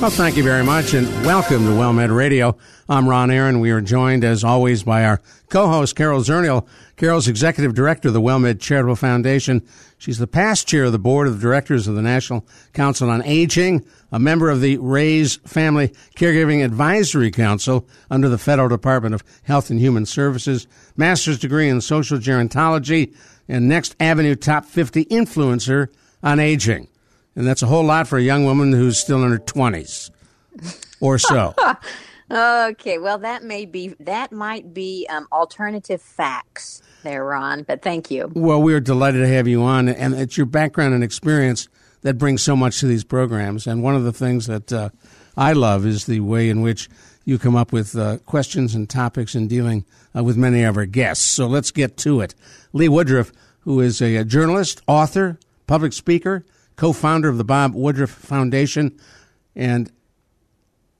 Well, thank you very much, and welcome to WellMed Radio. I'm Ron Aaron. We are joined, as always, by our co-host, Carol Zernial. Carol's executive director of the WellMed Charitable Foundation. She's the past chair of the board of directors of the National Council on Aging, a member of the Raise Family Caregiving Advisory Council under the Federal Department of Health and Human Services, master's degree in social gerontology, and Next Avenue Top 50 influencer on aging. And that's a whole lot for a young woman who's still in her 20s or so. okay, well, that may be, that might be um, alternative facts there, Ron, but thank you. Well, we're delighted to have you on, and it's your background and experience that brings so much to these programs. And one of the things that uh, I love is the way in which you come up with uh, questions and topics in dealing uh, with many of our guests. So let's get to it. Lee Woodruff, who is a, a journalist, author, public speaker, co founder of the Bob Woodruff Foundation, and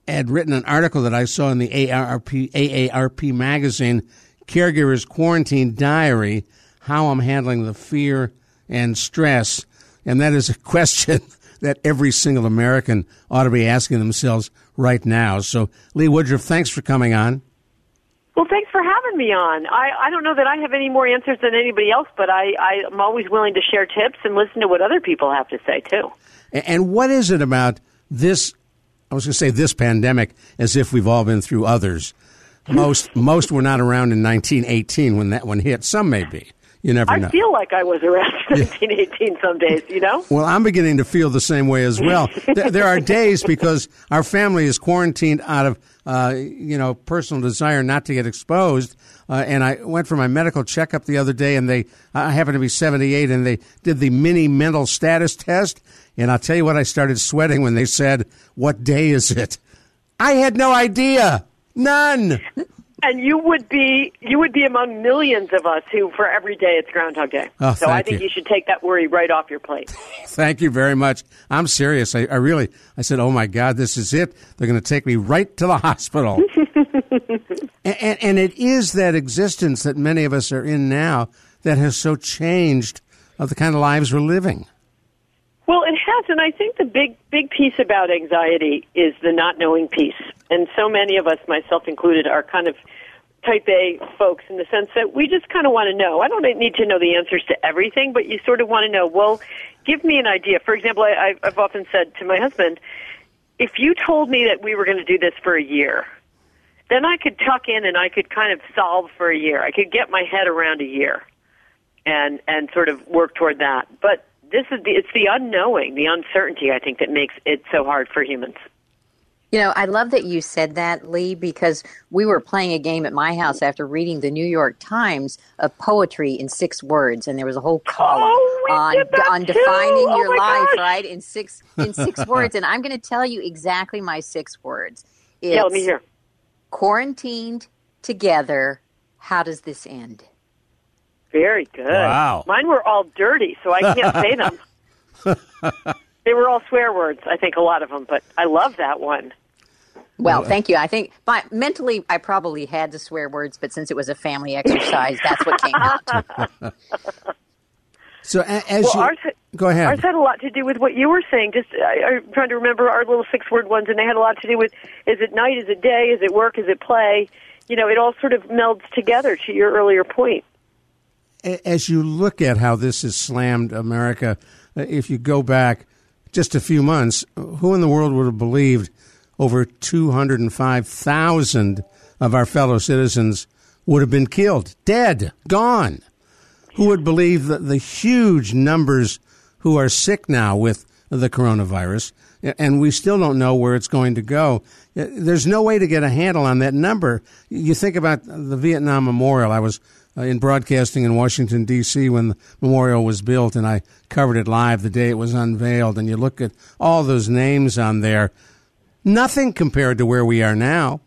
had written an article that I saw in the AARP, AARP magazine, Caregiver's Quarantine Diary How I'm Handling the Fear and Stress. And that is a question that every single American ought to be asking themselves right now. So, Lee Woodruff, thanks for coming on. Well, thanks for having me on. I, I don't know that I have any more answers than anybody else, but I, I, am always willing to share tips and listen to what other people have to say, too. And what is it about this? I was going to say this pandemic as if we've all been through others. Most most were not around in 1918 when that one hit. Some may be. You never know. I feel like I was around 1918 some days, you know? Well, I'm beginning to feel the same way as well. there, there, are days because our family is quarantined out of, uh, you know, personal desire not to get exposed. Uh, and I went for my medical checkup the other day, and they, I happen to be 78, and they did the mini mental status test. And I'll tell you what, I started sweating when they said, What day is it? I had no idea. None and you would be you would be among millions of us who for every day it's Groundhog Day. Oh, so I think you. you. should take that worry right off your plate. thank you very much. I'm serious. I, I, really I said, oh my God, this is it. They're going to take me right to the hospital. and, and, and it is that existence that many of us are in now that has so changed of the kind of lives we're living. Well, it has, and I think the big big piece about anxiety is the not knowing piece. And so many of us, myself included, are kind of type A folks in the sense that we just kind of want to know. I don't need to know the answers to everything, but you sort of want to know. Well, give me an idea. For example, I, I've often said to my husband, if you told me that we were going to do this for a year, then I could tuck in and I could kind of solve for a year. I could get my head around a year, and and sort of work toward that. But this is the, it's the unknowing, the uncertainty, I think, that makes it so hard for humans. You know, I love that you said that, Lee, because we were playing a game at my house after reading the New York Times of poetry in six words, and there was a whole column oh, on on defining oh your life, gosh. right? In six in six words, and I'm going to tell you exactly my six words. It's yeah, let me hear. Quarantined together. How does this end? Very good. Wow. Mine were all dirty, so I can't say them. they were all swear words, I think, a lot of them, but I love that one. Well, thank you. I think but mentally I probably had to swear words, but since it was a family exercise, that's what came out. so as well, you ours, go ahead, ours had a lot to do with what you were saying. Just I, I'm trying to remember our little six-word ones, and they had a lot to do with: is it night? Is it day? Is it work? Is it play? You know, it all sort of melds together. To your earlier point as you look at how this has slammed America, uh, if you go back just a few months, who in the world would have believed over 205,000 of our fellow citizens would have been killed, dead, gone? Who would believe that the huge numbers who are sick now with the coronavirus, and we still don't know where it's going to go. There's no way to get a handle on that number. You think about the Vietnam Memorial. I was uh, in broadcasting in Washington, D.C. when the memorial was built, and I covered it live the day it was unveiled. And you look at all those names on there, nothing compared to where we are now.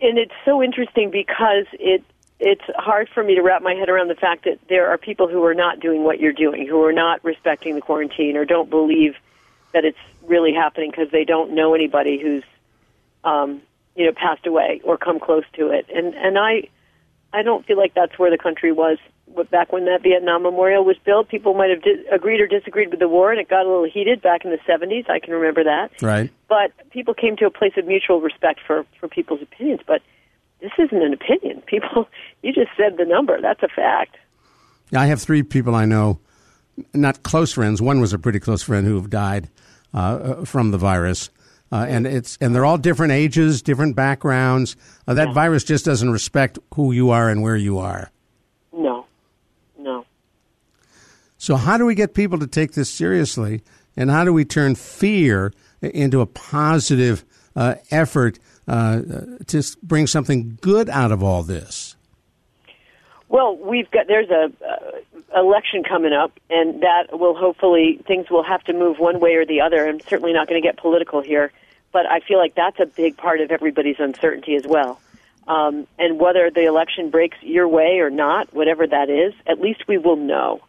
and it's so interesting because it it's hard for me to wrap my head around the fact that there are people who are not doing what you're doing, who are not respecting the quarantine or don't believe that it's really happening because they don't know anybody who's um, you know passed away or come close to it. And and I I don't feel like that's where the country was back when that Vietnam Memorial was built. People might have di- agreed or disagreed with the war, and it got a little heated back in the 70s. I can remember that. Right. But people came to a place of mutual respect for for people's opinions. But this isn't an opinion. People, you just said the number. That's a fact. Yeah, I have three people I know, not close friends. One was a pretty close friend who have died uh, uh from the virus. Uh, and it's and they're all different ages, different backgrounds. Uh, that yeah. virus just doesn't respect who you are and where you are. No, no. So how do we get people to take this seriously, and how do we turn fear into a positive uh, effort uh, to bring something good out of all this? Well, we've got there's a uh, election coming up, and that will hopefully things will have to move one way or the other. I'm certainly not going to get political here, but I feel like that's a big part of everybody's uncertainty as well. Um, and whether the election breaks your way or not, whatever that is, at least we will know.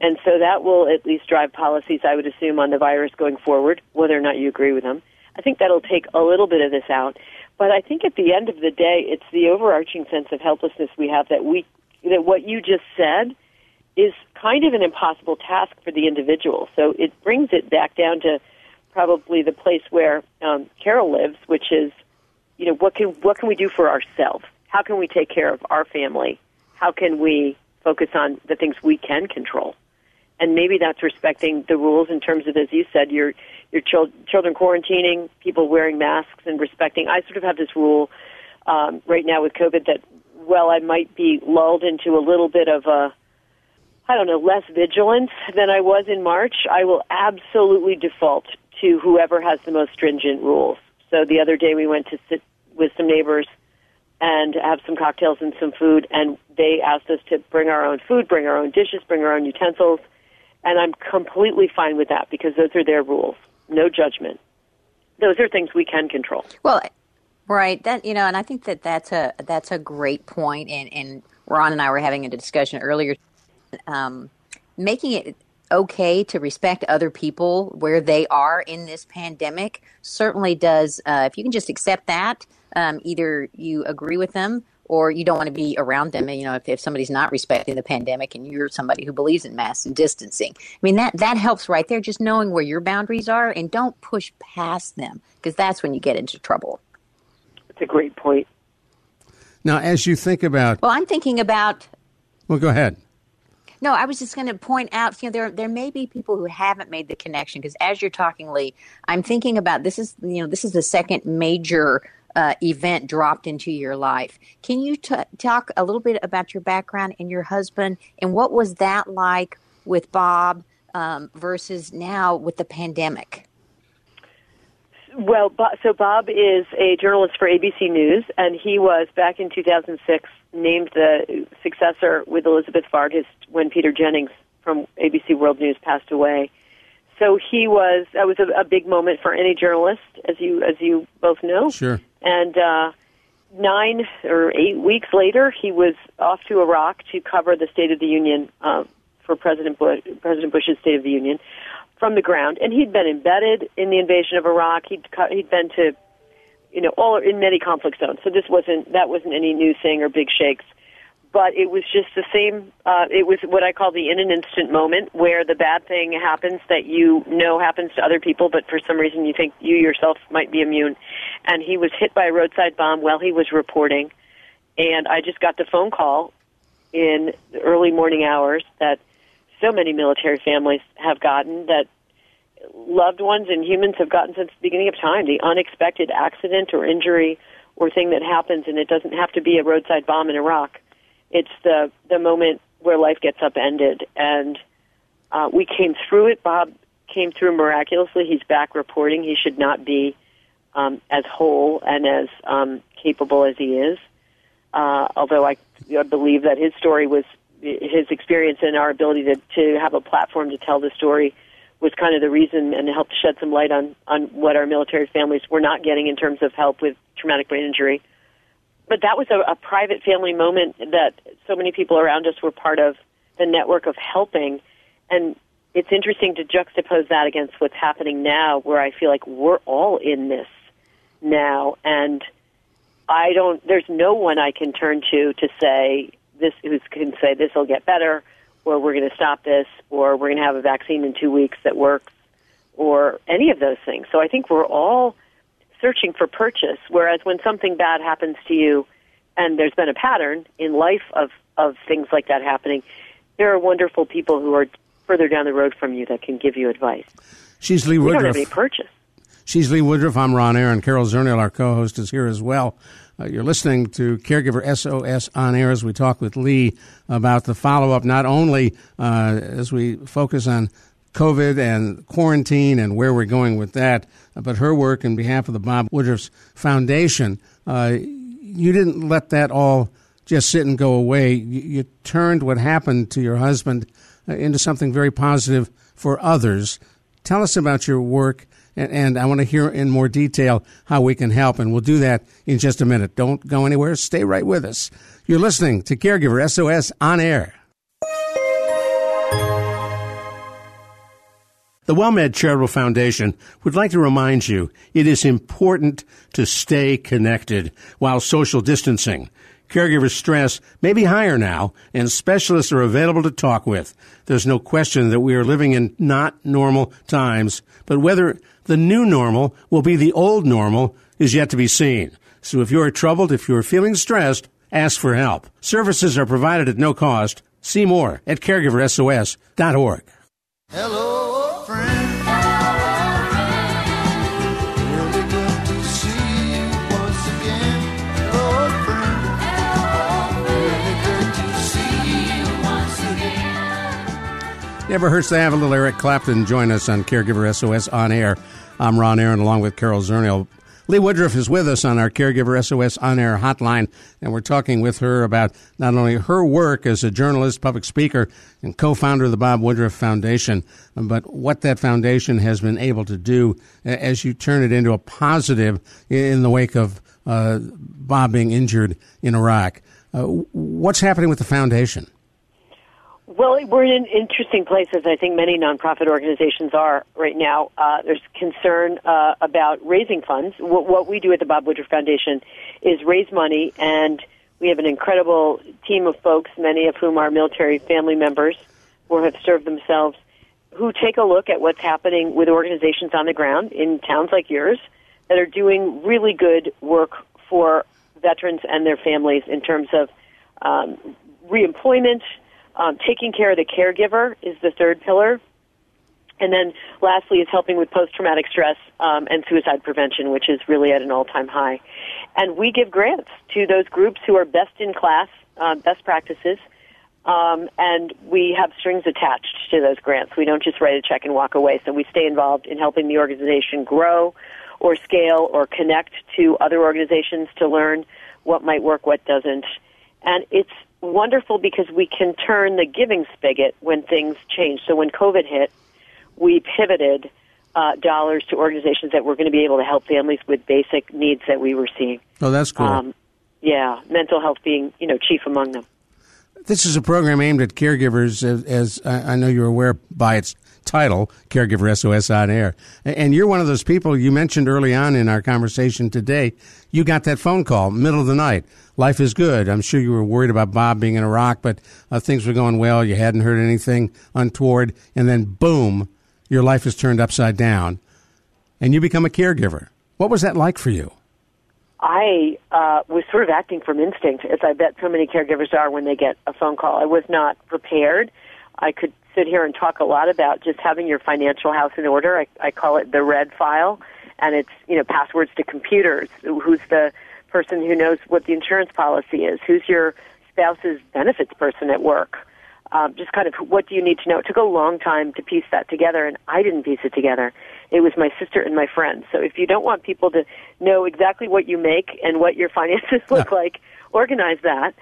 And so that will at least drive policies, I would assume, on the virus going forward, whether or not you agree with them. I think that'll take a little bit of this out. But I think at the end of the day, it's the overarching sense of helplessness we have that we that what you just said is kind of an impossible task for the individual. So it brings it back down to probably the place where um, Carol lives, which is, you know, what can what can we do for ourselves? How can we take care of our family? How can we focus on the things we can control? And maybe that's respecting the rules in terms of, as you said, your your chil- children quarantining, people wearing masks, and respecting. I sort of have this rule um, right now with COVID that well, I might be lulled into a little bit of a, I don't know, less vigilance than I was in March, I will absolutely default to whoever has the most stringent rules. So the other day we went to sit with some neighbors and have some cocktails and some food, and they asked us to bring our own food, bring our own dishes, bring our own utensils, and I'm completely fine with that because those are their rules. No judgment. Those are things we can control. Well, Right. That you know, and I think that that's a that's a great point. And and Ron and I were having a discussion earlier, um, making it okay to respect other people where they are in this pandemic certainly does. Uh, if you can just accept that, um, either you agree with them or you don't want to be around them. And, you know, if, if somebody's not respecting the pandemic and you're somebody who believes in mass and distancing, I mean that that helps right there. Just knowing where your boundaries are and don't push past them because that's when you get into trouble. That's a great point. Now, as you think about. Well, I'm thinking about. Well, go ahead. No, I was just going to point out, you know, there there may be people who haven't made the connection because as you're talking, Lee, I'm thinking about this is you know this is the second major uh, event dropped into your life. Can you t- talk a little bit about your background and your husband and what was that like with Bob um, versus now with the pandemic? Well, so Bob is a journalist for ABC News, and he was back in 2006 named the successor with Elizabeth Vargas when Peter Jennings from ABC World News passed away. So he was that was a, a big moment for any journalist, as you as you both know. Sure. And uh, nine or eight weeks later, he was off to Iraq to cover the State of the Union uh, for President Bush, President Bush's State of the Union from the ground, and he'd been embedded in the invasion of Iraq. He'd he'd been to, you know, all in many conflict zones. So this wasn't that wasn't any new thing or big shakes, but it was just the same. Uh, it was what I call the in an instant moment where the bad thing happens that you know happens to other people, but for some reason you think you yourself might be immune. And he was hit by a roadside bomb while he was reporting, and I just got the phone call in the early morning hours that so many military families have gotten that loved ones and humans have gotten since the beginning of time. The unexpected accident or injury or thing that happens, and it doesn't have to be a roadside bomb in Iraq. It's the the moment where life gets upended, and uh, we came through it. Bob came through miraculously. He's back reporting. He should not be um, as whole and as um, capable as he is. Uh, although I, I believe that his story was his experience and our ability to, to have a platform to tell the story was kind of the reason and helped shed some light on, on what our military families were not getting in terms of help with traumatic brain injury. but that was a, a private family moment that so many people around us were part of the network of helping. And it's interesting to juxtapose that against what's happening now, where I feel like we're all in this now, and I don't. There's no one I can turn to to say this who can say this will get better, or we're going to stop this, or we're going to have a vaccine in two weeks that works, or any of those things. So I think we're all searching for purchase. Whereas when something bad happens to you, and there's been a pattern in life of of things like that happening, there are wonderful people who are further down the road from you that can give you advice. She's Lee We Woodruff. don't have any purchase. She's Lee Woodruff. I'm Ron Aaron. Carol Zernial, our co-host, is here as well. Uh, you're listening to Caregiver SOS on air as we talk with Lee about the follow-up, not only uh, as we focus on COVID and quarantine and where we're going with that, but her work in behalf of the Bob Woodruff's Foundation. Uh, you didn't let that all just sit and go away. You, you turned what happened to your husband uh, into something very positive for others. Tell us about your work, and, and I want to hear in more detail how we can help, and we'll do that in just a minute. Don't go anywhere. Stay right with us. You're listening to Caregiver SOS on air. The WellMed Charitable Foundation would like to remind you it is important to stay connected while social distancing. Caregiver stress may be higher now, and specialists are available to talk with. There's no question that we are living in not normal times, but whether the new normal will be the old normal is yet to be seen. So if you're troubled, if you're feeling stressed, ask for help. Services are provided at no cost. See more at caregiversos.org. Hello, Never hurts to have a little Eric Clapton join us on Caregiver SOS on air. I'm Ron Aaron along with Carol Zernial. Lee Woodruff is with us on our Caregiver SOS on air hotline, and we're talking with her about not only her work as a journalist, public speaker, and co founder of the Bob Woodruff Foundation, but what that foundation has been able to do as you turn it into a positive in the wake of uh, Bob being injured in Iraq. Uh, what's happening with the foundation? Well, we're in an interesting place, as I think many nonprofit organizations are right now. Uh, there's concern uh, about raising funds. What, what we do at the Bob Woodruff Foundation is raise money, and we have an incredible team of folks, many of whom are military family members or have served themselves, who take a look at what's happening with organizations on the ground in towns like yours that are doing really good work for veterans and their families in terms of um, reemployment. Um, taking care of the caregiver is the third pillar. And then lastly is helping with post-traumatic stress um, and suicide prevention, which is really at an all-time high. And we give grants to those groups who are best in class, uh, best practices, um, and we have strings attached to those grants. We don't just write a check and walk away. So we stay involved in helping the organization grow or scale or connect to other organizations to learn what might work, what doesn't. And it's wonderful because we can turn the giving spigot when things change. So when COVID hit, we pivoted uh, dollars to organizations that were going to be able to help families with basic needs that we were seeing. Oh, that's cool. Um, yeah, mental health being you know chief among them. This is a program aimed at caregivers, as, as I I know you're aware by its title, Caregiver SOS on Air. And you're one of those people you mentioned early on in our conversation today. You got that phone call, middle of the night. Life is good. I'm sure you were worried about Bob being in Iraq, but uh, things were going well. You hadn't heard anything untoward. And then, boom, your life is turned upside down. And you become a caregiver. What was that like for you? I uh, was sort of acting from instinct, as I bet so many caregivers are when they get a phone call. I was not prepared. I could sit here and talk a lot about just having your financial house in order. I, I call it the red file, and it's you know passwords to computers. Who's the person who knows what the insurance policy is? Who's your spouse's benefits person at work? Um, just kind of what do you need to know? It took a long time to piece that together, and I didn't piece it together. It was my sister and my friends. So if you don't want people to know exactly what you make and what your finances look like, organize that.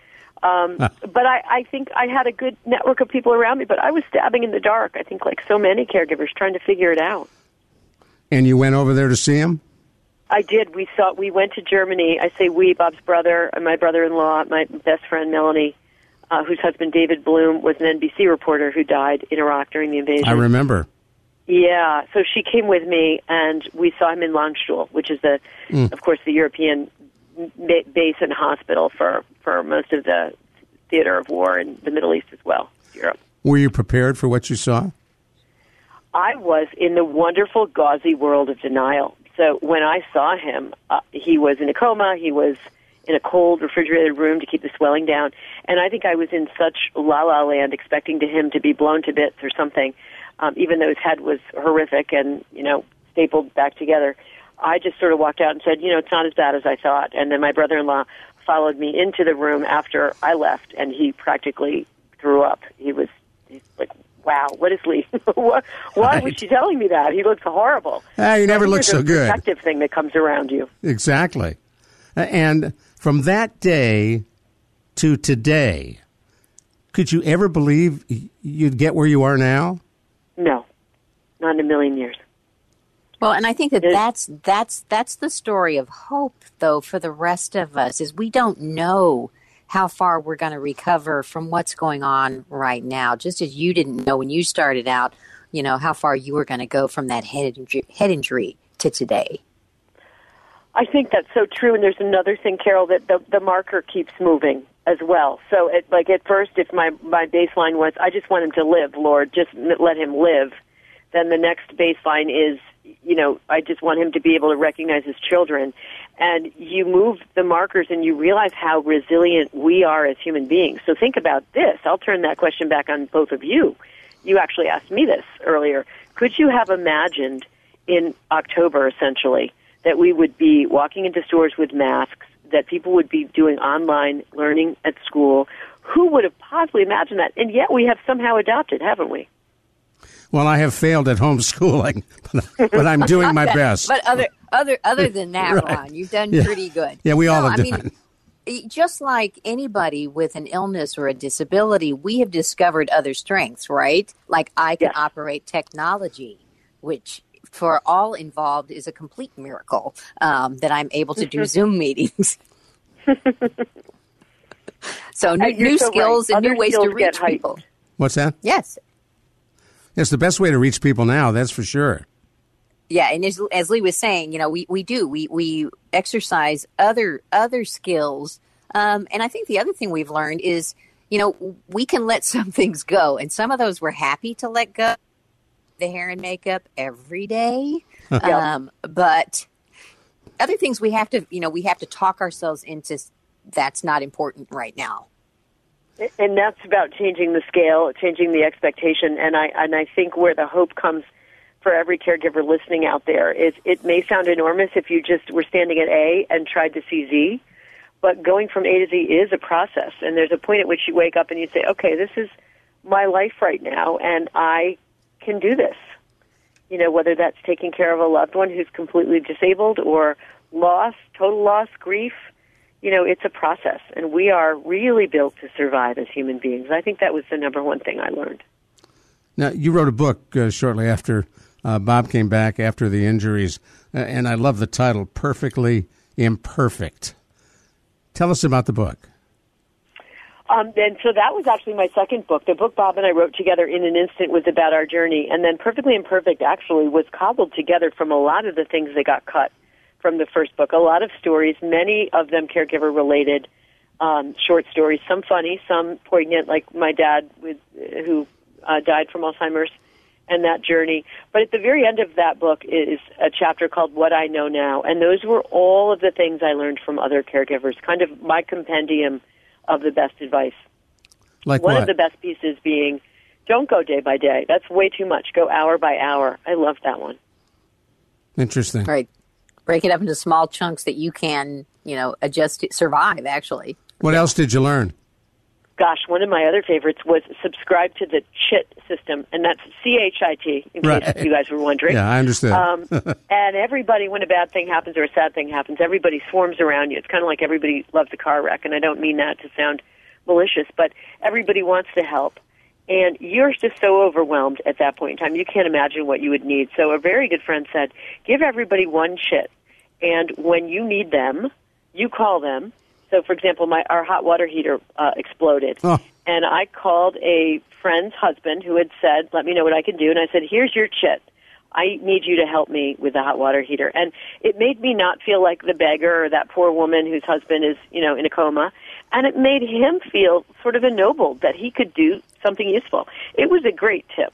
Um, but I, I think I had a good network of people around me, but I was stabbing in the dark. I think, like so many caregivers, trying to figure it out. And you went over there to see him? I did. We saw. We went to Germany. I say we. Bob's brother and my brother-in-law, my best friend Melanie, uh, whose husband David Bloom was an NBC reporter who died in Iraq during the invasion. I remember. Yeah, so she came with me, and we saw him in Landstuhl, which is the, Mm. of course, the European base and hospital for for most of the theater of war in the Middle East as well, Europe. Were you prepared for what you saw? I was in the wonderful gauzy world of denial. So when I saw him, uh, he was in a coma. He was in a cold, refrigerated room to keep the swelling down. And I think I was in such la la land, expecting to him to be blown to bits or something, um, even though his head was horrific and you know stapled back together. I just sort of walked out and said, you know, it's not as bad as I thought. And then my brother-in-law followed me into the room after I left, and he practically threw up. He was he's like, "Wow, what is Lee? why was she telling me that? He looks horrible." Ah, you never I think look so good. Protective thing that comes around you. Exactly. And from that day to today, could you ever believe you'd get where you are now? No, not in a million years. Well, and I think that that's that's that's the story of hope, though, for the rest of us is we don't know how far we're going to recover from what's going on right now. Just as you didn't know when you started out, you know how far you were going to go from that head injury, head injury to today. I think that's so true. And there's another thing, Carol, that the, the marker keeps moving as well. So, it, like at first, if my my baseline was, I just want him to live, Lord, just let him live. Then the next baseline is, you know, I just want him to be able to recognize his children. And you move the markers, and you realize how resilient we are as human beings. So think about this. I'll turn that question back on both of you. You actually asked me this earlier. Could you have imagined in October, essentially, that we would be walking into stores with masks, that people would be doing online learning at school. Who would have possibly imagined that? And yet we have somehow adopted, haven't we? Well, I have failed at homeschooling, but, but I'm doing my best. But other other other than that, Right. Ron, you've done Yeah. pretty good. Yeah, we all have I mean, done. e- just like anybody with an illness or a disability, we have discovered other strengths, right? Like I can Yes. operate technology, which for all involved is a complete miracle um, that I'm able to do Zoom meetings. so new, new so right. skills and Other new ways to skills get reach heightened. people. What's that? Yes. It's the best way to reach people now, that's for sure. Yeah, and as, as Lee was saying, you know, we, we do we we exercise other other skills, um, and I think the other thing we've learned is, you know, we can let some things go, and some of those we're happy to let go. The hair and makeup every day, um, but other things we have to, you know, we have to talk ourselves into. That's not important right now. And that's about changing the scale, changing the expectation. And I and I think where the hope comes for every caregiver listening out there is it may sound enormous if you just were standing at A and tried to see Z, but going from A to Z is a process. And there's a point at which you wake up and you say, okay, this is my life right now, and I can do this. You know, whether that's taking care of a loved one who's completely disabled or loss, total loss, grief, you know, it's a process, and we are really built to survive as human beings. I think that was the number one thing I learned. Now, you wrote a book uh, shortly after uh, Bob came back after the injuries, uh, and I love the title, Perfectly Imperfect. Tell us about the book. Um, and so that was actually my second book. The book Bob and I wrote together in an instant was about our journey, and then Perfectly Imperfect actually was cobbled together from a lot of the things that got cut from the first book. A lot of stories, many of them caregiver related, um, short stories. Some funny, some poignant, like my dad with who uh, died from Alzheimer's and that journey. But at the very end of that book is a chapter called What I Know Now. And those were all of the things I learned from other caregivers, kind of my compendium of the best advice. Like One what? of the best pieces being don't go day by day. That's way too much. Go hour by hour. I love that one. Interesting. Right, break it up into small chunks that you can, you know, adjust to survive. Actually, What else did you learn? Gosh, one of my other favorites was subscribe to the CHIT system, and that's C H I T, in case Right. you guys were wondering. Yeah, I understand. Um, and everybody, when a bad thing happens or a sad thing happens, everybody swarms around you. It's kind of like everybody loves a car wreck, and I don't mean that to sound malicious, but everybody wants to help. And you're just so overwhelmed at that point in time, you can't imagine what you would need. So a very good friend said, give everybody one chit. And when you need them, you call them. So, for example, my our hot water heater uh, exploded, Oh. and I called a friend's husband who had said, "Let me know what I can do." And I said, "Here's your chit. I need you to help me with the hot water heater." And it made me not feel like the beggar or that poor woman whose husband is, you know, in a coma, and it made him feel sort of ennobled that he could do something useful. It was a great tip.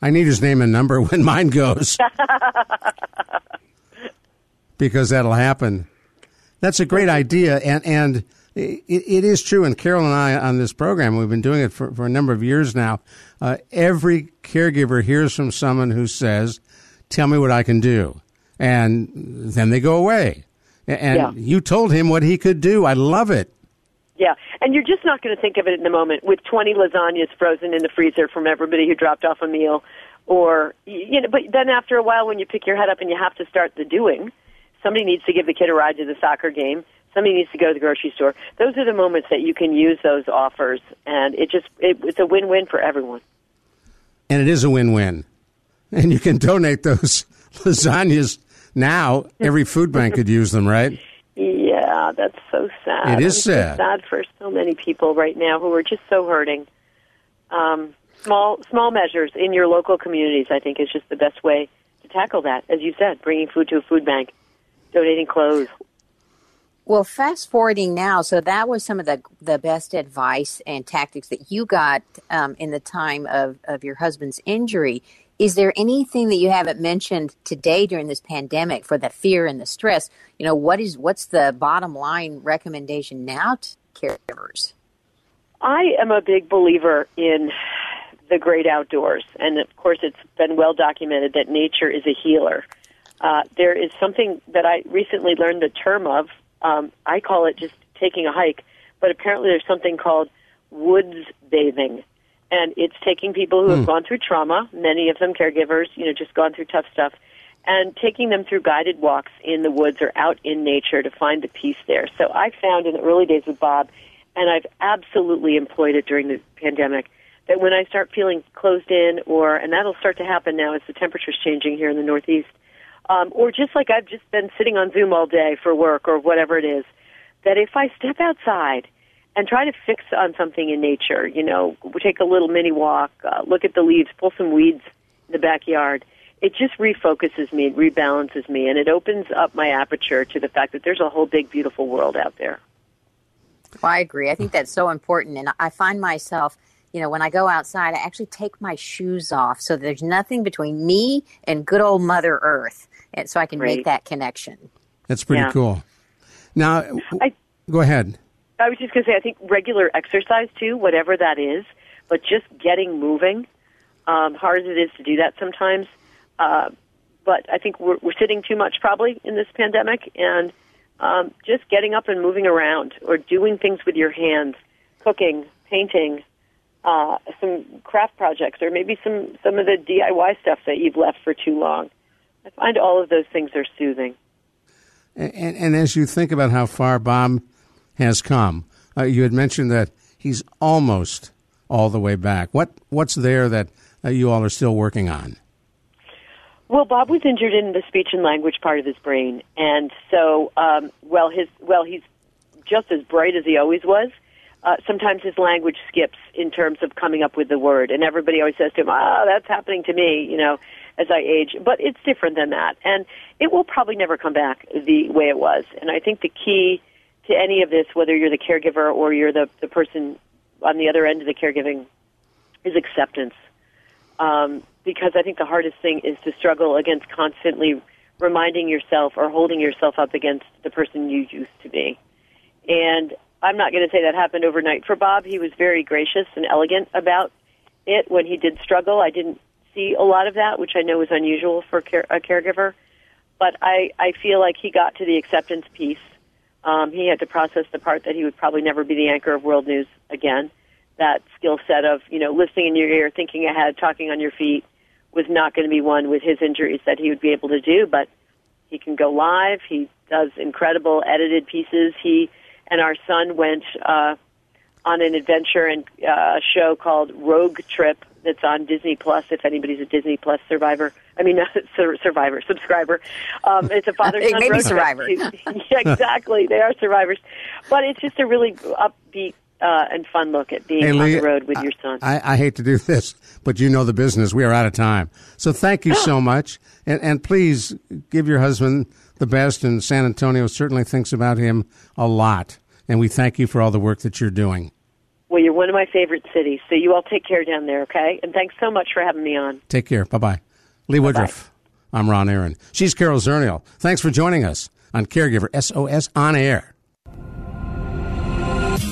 I need his name and number when mine goes. because that'll happen. That's a great idea, and and it, it is true. And Carol and I on this program, we've been doing it for, for a number of years now. Uh, every caregiver hears from someone who says, "Tell me what I can do," and then they go away. And Yeah. you told him what he could do. I love it. Yeah, and you're just not going to think of it in the moment with 20 lasagnas frozen in the freezer from everybody who dropped off a meal, or you know. But then after a while, when you pick your head up and you have to start the doing, somebody needs to give the kid a ride to the soccer game. Somebody needs to go to the grocery store. Those are the moments that you can use those offers, and it just it, it's a win-win for everyone. and it is a win-win. And you can donate those lasagnas now. Every food bank could use them, right? Yeah, that's so sad. It is I'm so sad. sad for so many people right now who are just so hurting. Um, small small measures in your local communities, I think, is just the best way to tackle that. As you said, bringing food to a food bank, donating clothes. Well, fast forwarding now, so that was some of the the best advice and tactics that you got um, in the time of, of your husband's injury. Is there anything that you haven't mentioned today during this pandemic for the fear and the stress? You know, what is what's the bottom line recommendation now to caregivers? I am a big believer in the great outdoors, and of course, it's been well documented that nature is a healer. Uh, there is something that I recently learned the term of. Um, I call it just taking a hike, but apparently there's something called woods bathing, and it's taking people who have gone through trauma, many of them caregivers, you know, just gone through tough stuff, and taking them through guided walks in the woods or out in nature to find the peace there. So I found in the early days with Bob, and I've absolutely employed it during the pandemic, that when I start feeling closed in, or and that'll start to happen now as the temperature's changing here in the Northeast, um, or just like I've just been sitting on Zoom all day for work or whatever it is, that if I step outside and try to fix on something in nature, you know, take a little mini walk, uh, look at the leaves, pull some weeds in the backyard, it just refocuses me, it rebalances me, and it opens up my aperture to the fact that there's a whole big, beautiful world out there. Well, I agree. I think that's so important. And I find myself, you know, when I go outside, I actually take my shoes off so there's nothing between me and good old Mother Earth. And so I can Right. make that connection. That's pretty Yeah. cool. Now, w- I- go ahead. I was just going to say, I think regular exercise too, whatever that is, but just getting moving, um, hard as it is to do that sometimes. Uh, but I think we're, we're sitting too much probably in this pandemic, and um, just getting up and moving around or doing things with your hands, cooking, painting, uh, some craft projects, or maybe some some of the DIY stuff that you've left for too long. I find all of those things are soothing. And, and, as you think about how far Bob has come, uh, you had mentioned that he's almost all the way back. What what's there that uh, you all are still working on? Well, Bob was injured in the speech and language part of his brain, and so um, well, his well, he's just as bright as he always was. Uh, sometimes his language skips in terms of coming up with the word, and everybody always says to him, "Ah, that's happening to me," you know, as I age. But it's different than that, and it will probably never come back the way it was. And I think the key to any of this, whether you're the caregiver or you're the the person on the other end of the caregiving, is acceptance um, because I think the hardest thing is to struggle against constantly reminding yourself or holding yourself up against the person you used to be. And I'm not going to say that happened overnight for Bob. He was very gracious and elegant about it when he did struggle. I didn't see a lot of that, which I know is unusual for care- a caregiver. But I, I feel like he got to the acceptance piece. Um, he had to process the part that he would probably never be the anchor of world news again that skill set of you know listening in your ear, thinking ahead, talking on your feet was not going to be one with his injuries that he would be able to do. But he can go live. He does incredible edited pieces. He and our son went uh, on an adventure and uh, a show called Rogue Trip that's on Disney Plus. If anybody's a Disney Plus survivor, I mean, not sur- survivor subscriber. Um, it's a father son Maybe road survivor. to- yeah, exactly. They are survivors, but it's just a really upbeat uh, and fun look at being Hey, on the road with your son. I, I hate to do this, but you know the business. We are out of time. So thank you so much. And, and please give your husband the best. And San Antonio certainly thinks about him a lot. And we thank you for all the work that you're doing. Well, you're one of my favorite cities, so you all take care down there, okay? And thanks so much for having me on. Take care. Bye bye. Lee Woodruff. I'm Ron Aaron. She's Carol Zernial. Thanks for joining us on Caregiver SOS On Air.